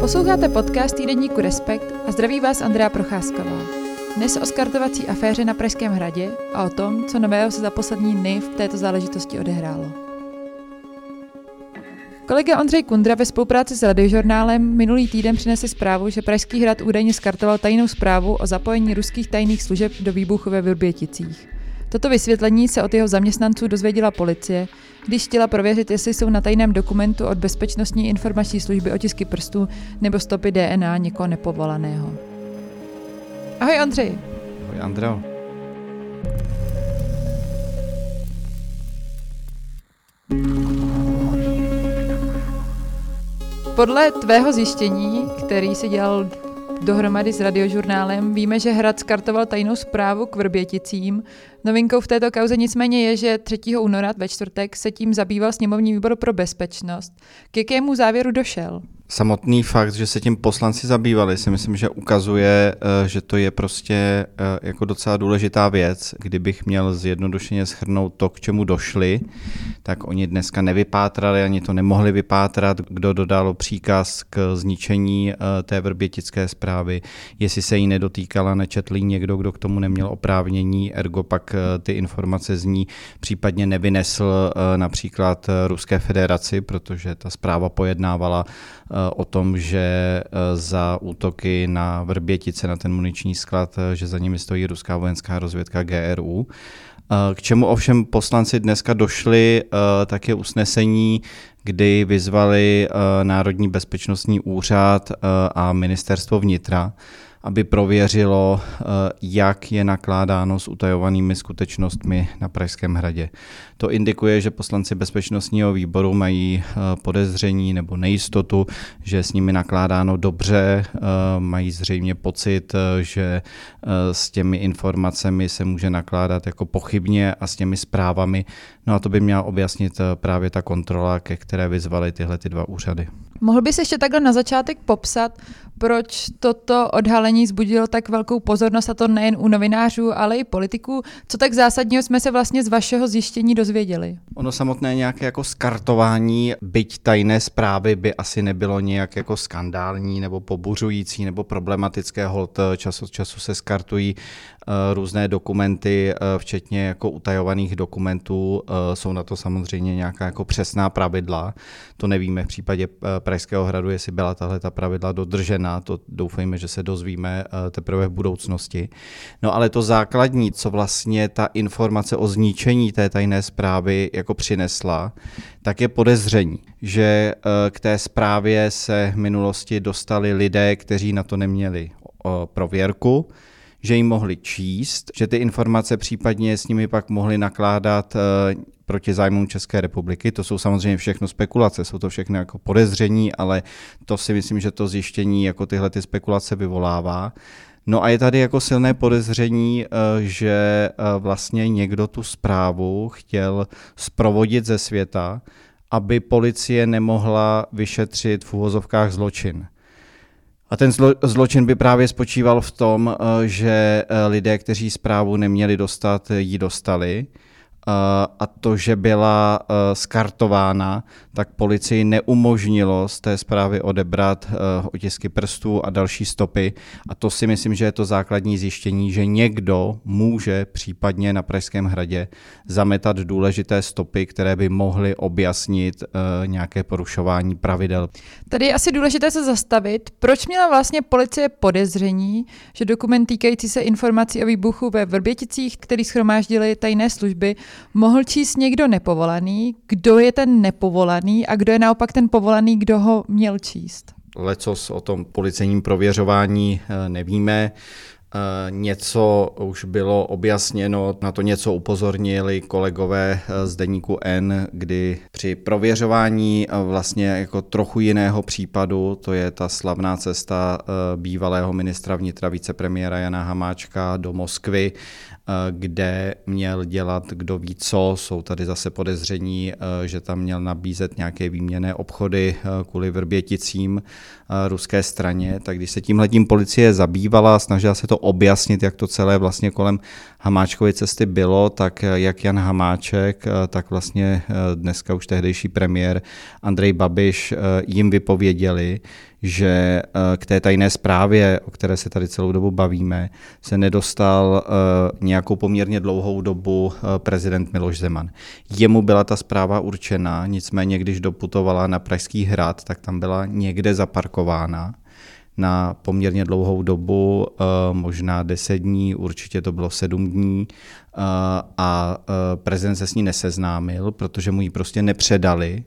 Posloucháte podcast týdenníku Respekt a zdraví vás Andrea Procházková. Dnes o skartovací aféře na Pražském hradě a o tom, co nového se za poslední dny v této záležitosti odehrálo. Kolega Ondřej Kundra ve spolupráci s radiožurnálem minulý týden přinesl zprávu, že Pražský hrad údajně skartoval tajnou zprávu o zapojení ruských tajných služeb do výbuchu ve Vrběticích. Toto vysvětlení se od jeho zaměstnanců dozvěděla policie, když chtěla prověřit, jestli jsou na tajném dokumentu od Bezpečnostní informační služby otisky prstů nebo stopy DNA někoho nepovolaného. Ahoj Ondřej. Ahoj Andreo. Podle tvého zjištění, který si dělal dohromady s radiožurnálem, víme, že Hrad skartoval tajnou zprávu k Vrběticím. Novinkou v této kauze nicméně je, že 3. února ve čtvrtek se tím zabýval sněmovní výbor pro bezpečnost. K jakému závěru došel? Samotný fakt, že se tím poslanci zabývali, si myslím, že ukazuje, eh, že to je prostě eh, jako docela důležitá věc. Kdybych měl zjednodušeně schrnout to, k čemu došli, tak oni dneska nevypátrali, ani to nemohli vypátrat, kdo dodal příkaz k zničení eh, té vrbětické zprávy, jestli se jí nedotýkala, nečetl někdo, kdo k tomu neměl oprávnění, ergo pak ty informace z ní případně nevynesl například Ruské federaci, protože ta zpráva pojednávala o tom, že za útoky na Vrbětice, na ten muniční sklad, že za nimi stojí ruská vojenská rozvědka GRU. K čemu ovšem poslanci dneska došli, tak je usnesení, kdy vyzvali Národní bezpečnostní úřad a ministerstvo vnitra, aby prověřilo, eh, jak je nakládáno s utajovanými skutečnostmi na Pražském hradě. To indikuje, že poslanci bezpečnostního výboru mají eh, podezření nebo nejistotu, že s nimi nakládáno dobře, eh, mají zřejmě pocit, že s těmi informacemi se může nakládat jako pochybně a s těmi zprávami. No a to by měla objasnit právě ta kontrola, ke které vyzvali tyhle ty dva úřady. Mohl bys ještě takhle na začátek popsat, proč toto odhalení zbudilo tak velkou pozornost, a to nejen u novinářů, ale i politiků? Co tak zásadního jsme se vlastně z vašeho zjištění dozvěděli? Ono samotné nějaké jako skartování, byť tajné zprávy by asi nebylo nějak jako skandální nebo pobuřující nebo problematické, hold čas od času se skartují uh, různé dokumenty, uh, včetně jako utajovaných dokumentů, jsou na to samozřejmě nějaká jako přesná pravidla. To nevíme v případě Pražského hradu, jestli byla tahle ta pravidla dodržena, to doufejme, že se dozvíme teprve v budoucnosti. No ale to základní, co vlastně ta informace o zničení té tajné zprávy jako přinesla, tak je podezření, že eh, k té zprávě se v minulosti dostali lidé, kteří na to neměli prověrku, že jim mohli číst, že ty informace případně s nimi pak mohli nakládat eh, proti zájmům České republiky. To jsou samozřejmě všechno spekulace, jsou to všechno jako podezření, ale to si myslím, že to zjištění jako tyhle ty spekulace vyvolává. No a je tady jako silné podezření, eh, že eh, vlastně někdo tu zprávu chtěl zprovodit ze světa, aby policie nemohla vyšetřit v uvozovkách zločin. A ten zlo, zločin by právě spočíval v tom, eh, že lidé, kteří zprávu neměli dostat, ji dostali a to, že byla e, skartována, tak policii neumožnilo z té zprávy odebrat e, otisky prstů a další stopy. A to si myslím, že je to základní zjištění, že někdo může případně na Pražském hradě zametat důležité stopy, které by mohly objasnit nějaké porušování pravidel. Tady je asi důležité se zastavit. Proč měla vlastně policie podezření, že dokument týkající se informací o výbuchu ve Vrběticích, který schromáždili tajné služby, mohl číst někdo nepovolaný, kdo je ten nepovolaný a kdo je naopak ten povolaný, kdo ho měl číst? Lecos o tom policejním prověřování eh, nevíme. Eh, něco už bylo objasněno, na to něco upozornili kolegové eh, z deníku N, kdy při prověřování vlastně jako trochu jiného případu, to je ta slavná cesta bývalého ministra vnitra vicepremiéra Jana Hamáčka do Moskvy, kde měl dělat kdo ví co. Jsou tady zase podezření, že tam měl nabízet nějaké výměné obchody kvůli vrběticím ruské straně. Tak když se tímhletím policie zabývala, snažila se to objasnit, jak to celé vlastně kolem Hamáčkovy cesty bylo, tak jak Jan Hamáček, tak vlastně dneska už tehdejší premiér Andrej Babiš jim vypověděli, že eh, k té tajné zprávě, o které se tady celou dobu bavíme, se nedostal eh, nějakou poměrně dlouhou dobu eh, prezident Miloš Zeman. Jemu byla ta zpráva určena, nicméně když doputovala na Pražský hrad, tak tam byla někde zaparkována na poměrně dlouhou dobu, eh, možná 10 dní, určitě to bylo 7 dní eh, a eh, prezident se s ní neseznámil, protože mu ji prostě nepředali.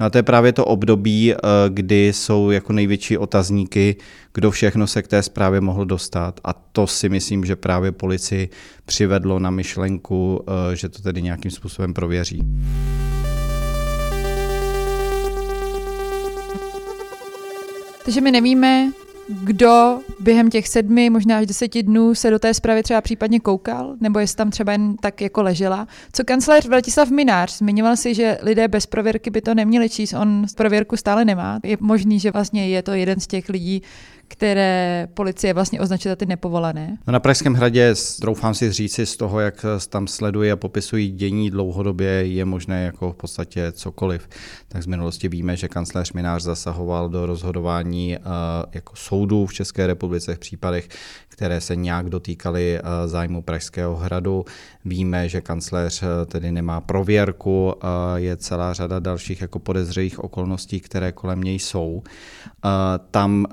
No a to je právě to období, kdy jsou jako největší otazníky, kdo všechno se k té zprávě mohl dostat a to si myslím, že právě policii přivedlo na myšlenku, že to tedy nějakým způsobem prověří. Takže my nevíme, kdo během těch sedmi, možná až deseti dnů se do té zprávy třeba případně koukal, nebo jestli tam třeba jen tak jako ležela. Co kancelář Vratislav Minář zmiňoval si, že lidé bez prověrky by to neměli číst, on prověrku stále nemá. Je možný, že vlastně je to jeden z těch lidí, které policie vlastně označuje za ty nepovolené? No na Pražském hradě, troufám si říci, z toho, jak tam sledují a popisují dění dlouhodobě, je možné jako v podstatě cokoliv. Tak z minulosti víme, že kancléř Minář zasahoval do rozhodování uh, jako soudů v České republice v případech, které se nějak dotýkaly uh, zájmu Pražského hradu. Víme, že kancléř uh, tedy nemá prověrku, je celá řada dalších jako podezřelých okolností, které kolem něj jsou. Tam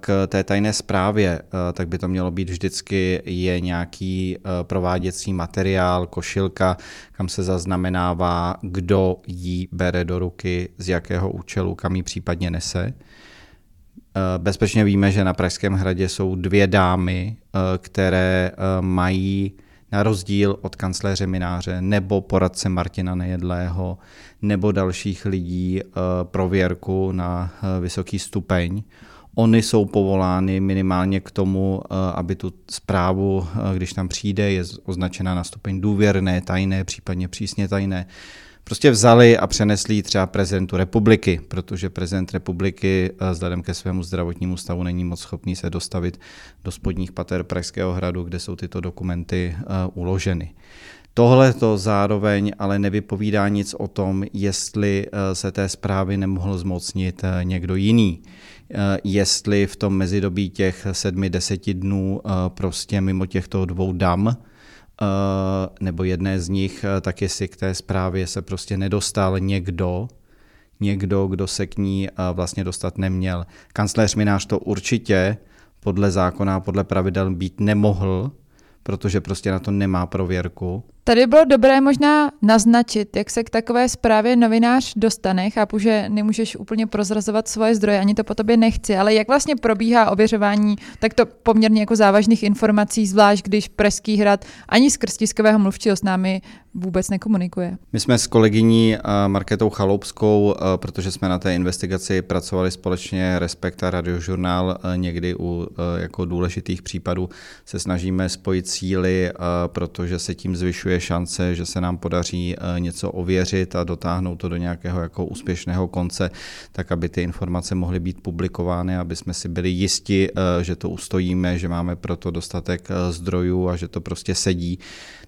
k té tajné zprávě, eh, tak by to mělo být vždycky je nějaký eh, prováděcí materiál, košilka, kam se zaznamenává, kdo jí bere do ruky, z jakého účelu, kam ji případně nese. Eh, bezpečně víme, že na Pražském hradě jsou dvě dámy, které mají na rozdíl od kancléře Mináře nebo poradce Martina Nejedlého nebo dalších lidí prověrku na vysoký stupeň. Oni jsou povolány minimálně k tomu, eh, aby tu zprávu, eh, když tam přijde, je označena na stupeň důvěrné, tajné, případně přísně tajné, prostě vzali a přenesli třeba prezidentu republiky, protože prezident republiky eh, vzhledem ke svému zdravotnímu stavu není moc schopný se dostavit do spodních pater Pražského hradu, kde jsou tyto dokumenty uloženy. Tohle to zároveň ale nevypovídá nic o tom, jestli se té zprávy nemohl zmocnit někdo jiný. Eh, jestli v tom mezidobí těch sedmi, deseti dnů eh, prostě mimo těchto dvou dam eh, nebo jedné z nich, tak jestli k té zprávě se prostě nedostal někdo, někdo, kdo se k ní vlastně dostat neměl. Kancléř Minář to určitě podle zákona, podle pravidel být nemohl, protože prostě na to nemá prověrku. Tady bylo dobré možná naznačit, jak se k takové zprávě novinář dostane. Chápu, že nemůžeš úplně prozrazovat svoje zdroje, ani to po tobě nechci, ale jak vlastně probíhá ověřování takto poměrně jako závažných informací, zvlášť když Pražský hrad ani skrz tiskového mluvčího s námi vůbec nekomunikuje. My jsme s kolegyní eh, Marketou Chaloupskou, eh, protože jsme na té investigaci pracovali společně Respekt a radiožurnál, eh, někdy u jako důležitých případů se snažíme spojit síly, protože se tím zvyšuje šance, že se nám podaří něco ověřit a dotáhnout to do nějakého jako úspěšného konce, tak aby ty informace mohly být publikovány, aby jsme si byli jisti, že to ustojíme, že máme proto dostatek zdrojů a že to prostě sedí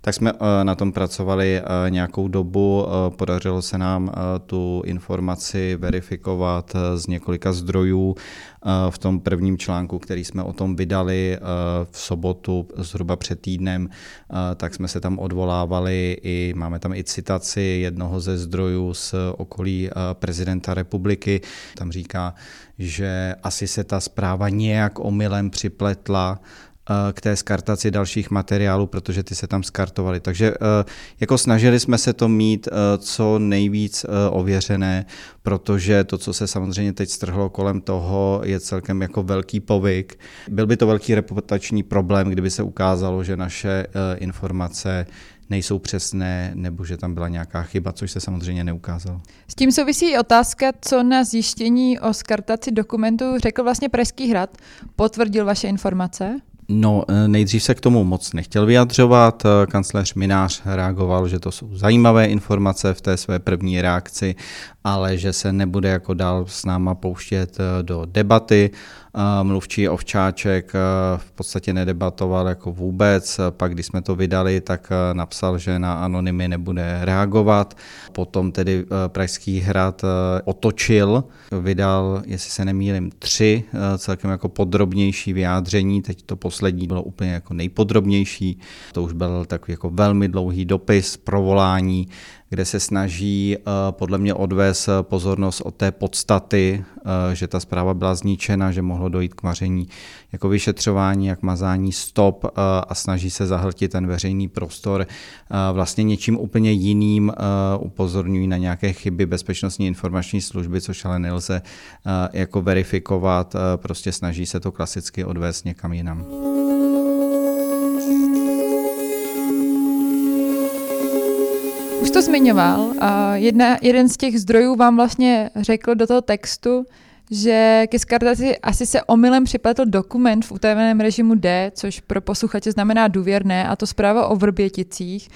tak jsme eh, na tom pracovali eh, nějakou dobu. Eh, podařilo se nám tu informaci verifikovat z několika zdrojů. V tom prvním článku, který jsme o tom vydali v sobotu zhruba před týdnem, tak jsme se tam odvolávali i, máme tam i citaci jednoho ze zdrojů z okolí prezidenta republiky. Tam říká, že asi se ta zpráva nějak omylem připletla Eh, k té skartaci dalších materiálů, protože ty se tam skartovaly. Takže eh, jako snažili jsme se to mít eh, co nejvíc ověřené, protože to, co se samozřejmě teď strhlo kolem toho, je celkem jako velký povyk. Byl by to velký reputační problém, kdyby se ukázalo, že naše informace nejsou přesné nebo že tam byla nějaká chyba, což se samozřejmě neukázalo. S tím souvisí otázka, co na zjištění o skartaci dokumentů řekl vlastně Pražský hrad. Potvrdil vaše informace? No, eh, nejdřív se k tomu moc nechtěl vyjadřovat. Eh, kancléř Minář reagoval, že to jsou zajímavé informace v té své první reakci, ale že se nebude jako dál s náma pouštět eh, do debaty. Mluvčí Ovčáček v podstatě nedebatoval jako vůbec. Pak, když jsme to vydali, tak napsal, že na anonymy nebude reagovat. Potom tedy Pražský hrad otočil, vydal, jestli se nemýlím, tři celkem jako podrobnější vyjádření. Teď to poslední bylo úplně jako nejpodrobnější. To už byl takový jako velmi dlouhý dopis, provolání, kde se snaží eh, podle mě odvést pozornost od té podstaty, eh, že ta zpráva byla zničena, že mohlo dojít k maření jako vyšetřování, jak mazání stop eh, a snaží se zahltit ten veřejný prostor vlastně něčím úplně jiným, upozorňují na nějaké chyby bezpečnostní informační služby, což ale nelze jako verifikovat, prostě snaží se to klasicky odvést někam jinam. Už to zmiňoval a jedna, jeden z těch zdrojů vám vlastně řekl do toho textu, že ke skartaci asi se omylem připletl dokument v utajeném režimu D, což pro posluchače znamená důvěrné, a to zpráva o Vrběticích.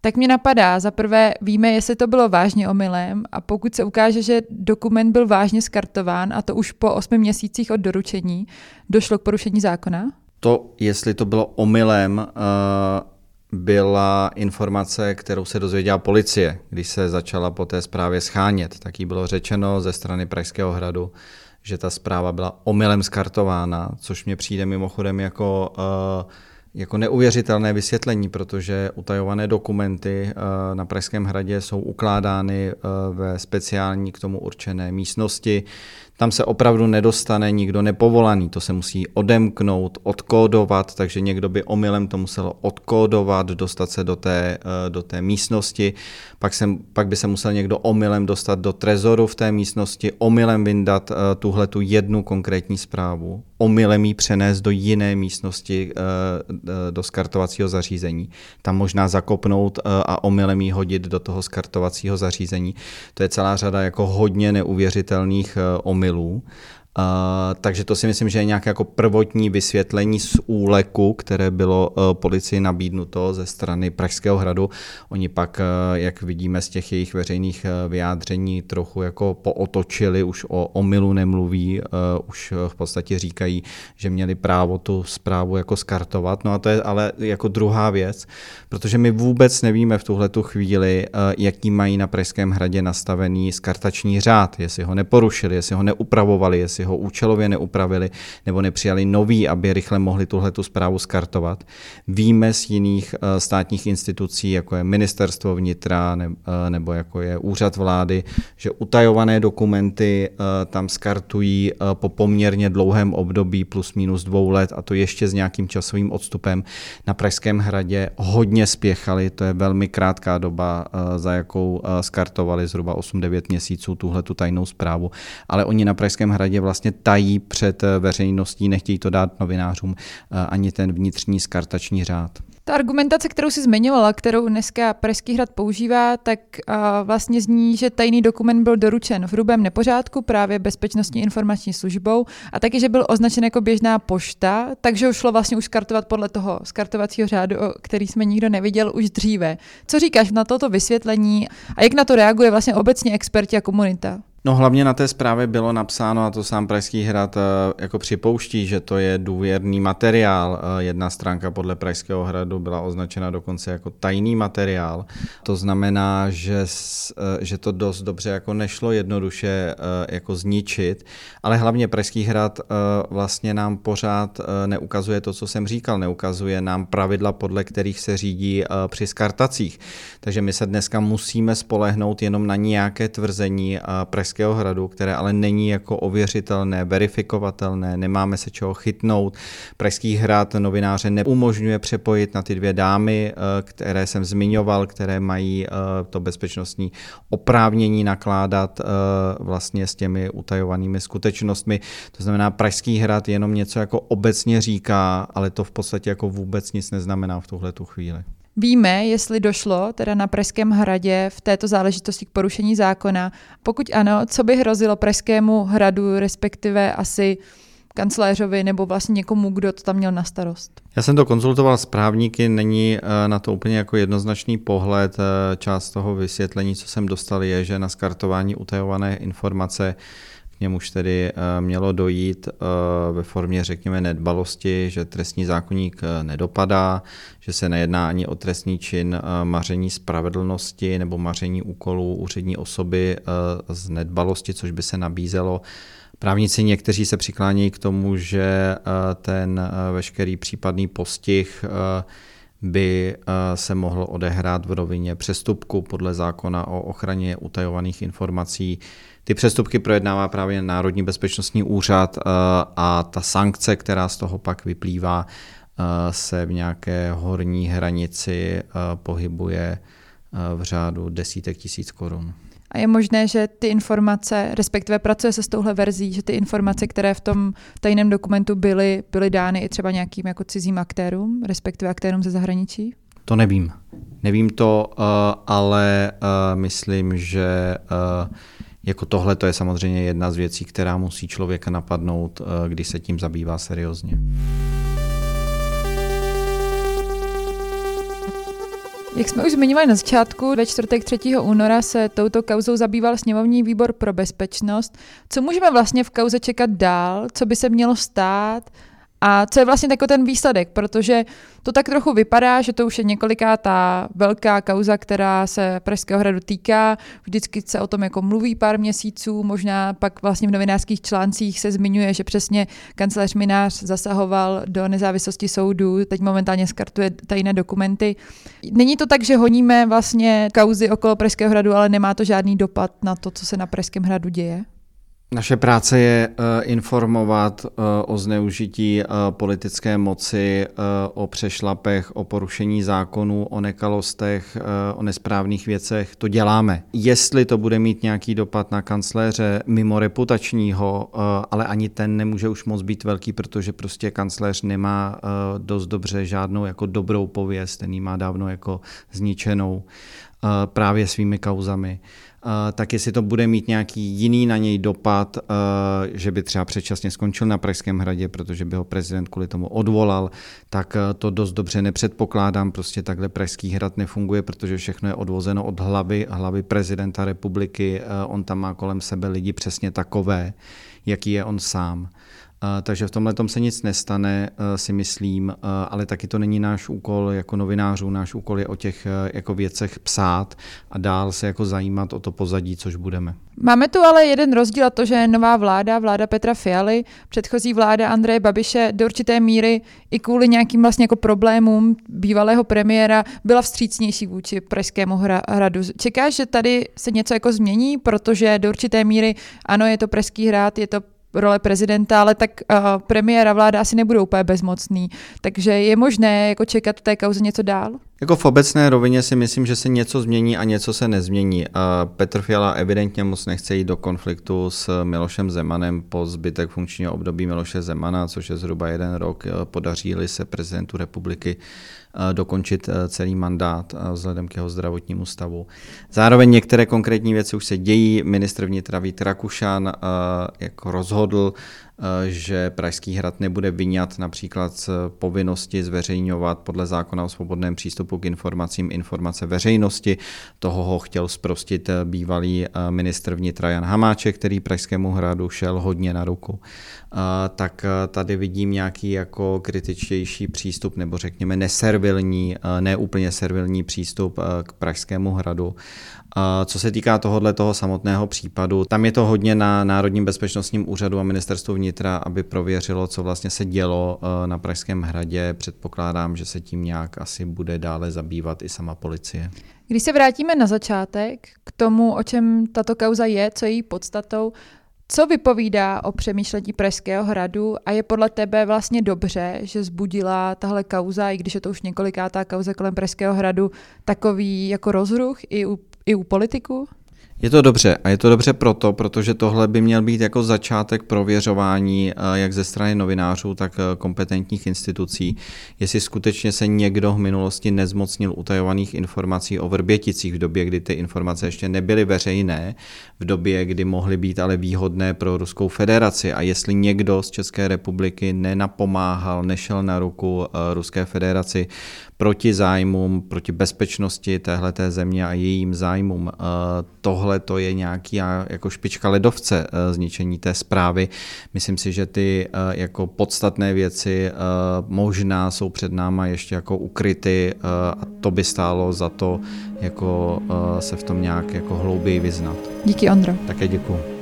Tak mě napadá, za prvé víme, jestli to bylo vážně omylem a pokud se ukáže, že dokument byl vážně skartován a to už po osmi měsících od doručení, došlo k porušení zákona? To, jestli to bylo omylem, uh byla informace, kterou se dozvěděla policie, když se začala po té zprávě schánět. Tak jí bylo řečeno ze strany Pražského hradu, že ta zpráva byla omylem skartována, což mě přijde mimochodem jako, uh, jako neuvěřitelné vysvětlení, protože utajované dokumenty uh, na Pražském hradě jsou ukládány uh, ve speciální k tomu určené místnosti. Tam se opravdu nedostane nikdo nepovolaný, to se musí odemknout, odkódovat, takže někdo by omylem to musel odkódovat, dostat se do té, eh, do té místnosti, pak, se, pak by se musel někdo omylem dostat do trezoru v té místnosti, omylem vyndat eh, tuhle tu jednu konkrétní zprávu, omylem ji přenést do jiné místnosti, eh, do skartovacího zařízení, tam možná zakopnout a omylem ji hodit do toho skartovacího zařízení. To je celá řada jako hodně neuvěřitelných omylů omylů. Uh, takže to si myslím, že je nějaké jako prvotní vysvětlení z úleku, které bylo uh, policii nabídnuto ze strany Pražského hradu. Oni pak, uh, jak vidíme z těch jejich veřejných uh, vyjádření, trochu jako pootočili, už o omylu nemluví, uh, už v podstatě říkají, že měli právo tu zprávu jako skartovat. No a to je ale jako druhá věc, protože my vůbec nevíme v tuhle tu chvíli, uh, jaký mají na Pražském hradě nastavený skartační řád, jestli ho neporušili, jestli ho neupravovali, jestli ho účelově neupravili nebo nepřijali nový, aby rychle mohli tuhle tu zprávu skartovat. Víme z jiných eh, státních institucí, jako je ministerstvo vnitra eh, nebo jako je úřad vlády, že utajované dokumenty eh, tam skartují po poměrně dlouhém období plus minus dvou let a to ještě s nějakým časovým odstupem. Na Pražském hradě hodně spěchali, to je velmi krátká doba, za jakou skartovali zhruba 8-9 měsíců tuhle tu tajnou zprávu, ale oni na Pražském hradě vlastně tají před eh, veřejností, nechtějí to dát novinářům eh, ani ten vnitřní skartační řád. Ta argumentace, kterou si zmiňovala, kterou dneska Pražský hrad používá, tak uh, vlastně zní, že tajný dokument byl doručen v hrubém nepořádku právě bezpečnostní informační službou a taky, že byl označen jako běžná pošta, takže už šlo vlastně už skartovat podle toho skartovacího řádu, který jsme nikdo neviděl už dříve. Co říkáš na toto vysvětlení a jak na to reaguje vlastně obecně experti a komunita? No hlavně na té zprávě bylo napsáno, a to sám Pražský hrad eh, jako připouští, že to je důvěrný materiál. Eh, jedna stránka podle Pražského hradu byla označena dokonce jako tajný materiál. To znamená, že, eh, že to dost dobře jako nešlo jednoduše jako zničit, ale hlavně Pražský hrad vlastně nám pořád neukazuje to, co jsem říkal, neukazuje nám pravidla, podle kterých se řídí při skartacích. Takže my se dneska musíme spolehnout jenom na nějaké tvrzení Pražského Pražského hradu, které ale není jako ověřitelné, verifikovatelné, nemáme se čeho chytnout. Pražský hrad novináře neumožňuje přepojit na ty dvě dámy, eh, které jsem zmiňoval, které mají eh, to bezpečnostní oprávnění nakládat eh, vlastně s těmi utajovanými skutečnostmi. To znamená, Pražský hrad jenom něco jako obecně říká, ale to v podstatě jako vůbec nic neznamená v tuhle tu chvíli. Víme, jestli došlo teda na Pražském hradě v této záležitosti k porušení zákona. Pokud ano, co by hrozilo Pražskému hradu, respektive asi kancléřovi nebo vlastně někomu, kdo to tam měl na starost. Já jsem to konzultoval s právníky, není eh, na to úplně jako jednoznačný pohled. Eh, část toho vysvětlení, co jsem dostal, je, že na skartování utajované informace němuž tedy eh, mělo dojít ve formě, řekněme, nedbalosti, že trestní zákonník nedopadá, že se nejedná ani o trestní čin maření spravedlnosti nebo maření úkolů úřední osoby z nedbalosti, což by se nabízelo. Právníci někteří se přiklánějí k tomu, že eh, ten eh, veškerý případný postih eh, by se mohl odehrát v rovině přestupku podle zákona o ochraně utajovaných informací. Ty přestupky projednává právě Národní bezpečnostní úřad a ta sankce, která z toho pak vyplývá, se v nějaké horní hranici pohybuje v řádu desítek tisíc korun. A je možné, že ty informace, respektive pracuje se s touhle verzí, že ty informace, které v tom tajném dokumentu byly, byly dány i třeba nějakým jako cizím aktérům, respektive aktérům ze zahraničí? To nevím. Nevím to, uh, ale uh, myslím, že uh, jako tohle to je samozřejmě jedna z věcí, která musí člověka napadnout, když se tím zabývá seriózně. Jak jsme už zmiňovali na začátku, ve čtvrtek 3. února se touto kauzou zabýval sněmovní výbor pro bezpečnost. Co můžeme vlastně v kauze čekat dál? Co by se mělo stát? A co je vlastně takový ten výsledek, protože to tak trochu vypadá, že to už je několiká ta velká kauza, která se Pražského hradu týká. Vždycky se o tom jako mluví pár měsíců, možná pak vlastně v novinářských článcích se zmiňuje, že přesně kancelář Minář zasahoval do nezávislosti soudu, teď momentálně skartuje tajné dokumenty. Není to tak, že honíme vlastně kauzy okolo Pražského hradu, ale nemá to žádný dopad na to, co se na Pražském hradu děje? Naše práce je eh, informovat eh, o zneužití eh, politické moci, o přešlapech, o porušení zákonů, o nekalostech, o nesprávných věcech. To děláme. Jestli to bude mít nějaký dopad na kancléře mimo reputačního, ale ani ten nemůže už moc být velký, protože prostě kancléř nemá dost dobře žádnou jako dobrou pověst, ten má dávno jako zničenou právě svými kauzami tak jestli to bude mít nějaký jiný na něj dopad, že by třeba předčasně skončil na Pražském hradě, protože by ho prezident kvůli tomu odvolal, tak to dost dobře nepředpokládám. Prostě takhle Pražský hrad nefunguje, protože všechno je odvozeno od hlavy, hlavy prezidenta republiky. On tam má kolem sebe lidi přesně takové, jaký je on sám. Takže v tomhle se nic nestane, eh, si myslím, eh, ale taky to není náš úkol jako novinářů. Náš úkol je o těch eh, jako věcech psát a dál se jako zajímat o to pozadí, což budeme. Máme tu ale jeden rozdíl a to, že nová vláda, vláda Petra Fialy, předchozí vláda Andreje Babiše do určité míry i kvůli nějakým vlastně jako problémům bývalého premiéra byla vstřícnější vůči Pražskému hradu. Čekáš, že tady se něco jako změní, protože do určité míry ano, je to Pražský hrad, je to role prezidenta, ale tak uh, premiér a vláda asi nebudou úplně bezmocný. Takže je možné jako čekat v té kauze něco dál? Jako v obecné rovině si myslím, že se něco změní a něco se nezmění. Petr Fiala evidentně moc nechce jít do konfliktu s Milošem Zemanem po zbytek funkčního období Miloše Zemana, což je zhruba jeden rok. Podaří-li se prezidentu republiky dokončit celý mandát vzhledem k jeho zdravotnímu stavu. Zároveň některé konkrétní věci už se dějí. Ministr vnitra Vít Rakušan jako rozhodl, Eh, že Pražský hrad nebude vyňat například z povinnosti zveřejňovat podle zákona o svobodném přístupu k informacím informace veřejnosti. Toho ho chtěl zprostit eh, bývalý eh, ministr vnitra Jan Hamáček, který Pražskému hradu šel hodně na ruku. Tak tady vidím nějaký jako kritičtější přístup, nebo řekněme neservilní, neúplně servilní přístup k Pražskému hradu. Co se týká tohohle toho samotného případu, tam je to hodně na Národním bezpečnostním úřadu a ministerstvu vnitra, aby prověřilo, co vlastně se dělo eh, na Pražském hradě. Předpokládám, že se tím nějak asi bude dále zabývat i sama policie. Když se vrátíme na začátek k tomu, o čem tato kauza je, co je její podstatou, co vypovídá o přemýšlení Pražského hradu a je podle tebe vlastně dobře, že zbudila tahle kauza, i když je to už několikátá kauza kolem Pražského hradu, takový jako rozruch i u i u politiků? Je to dobře a je to dobře proto, protože tohle by měl být jako začátek prověřování eh, jak ze strany novinářů, tak eh, kompetentních institucí, jestli skutečně se někdo v minulosti nezmocnil utajovaných informací o Vrběticích v době, kdy ty informace ještě nebyly veřejné, v době, kdy mohly být ale výhodné pro Ruskou federaci a jestli někdo z České republiky nenapomáhal, nešel na ruku eh, Ruské federaci proti zájmům, proti bezpečnosti téhleté země a jejím zájmům. Eh, tohle to je nějaký jako špička ledovce eh, zničení té zprávy. Myslím si, že ty eh, jako podstatné věci možná jsou před náma ještě jako ukryty a to by stálo za to jako se v tom nějak jako hlouběji vyznat. Díky Ondro. Také děkuji.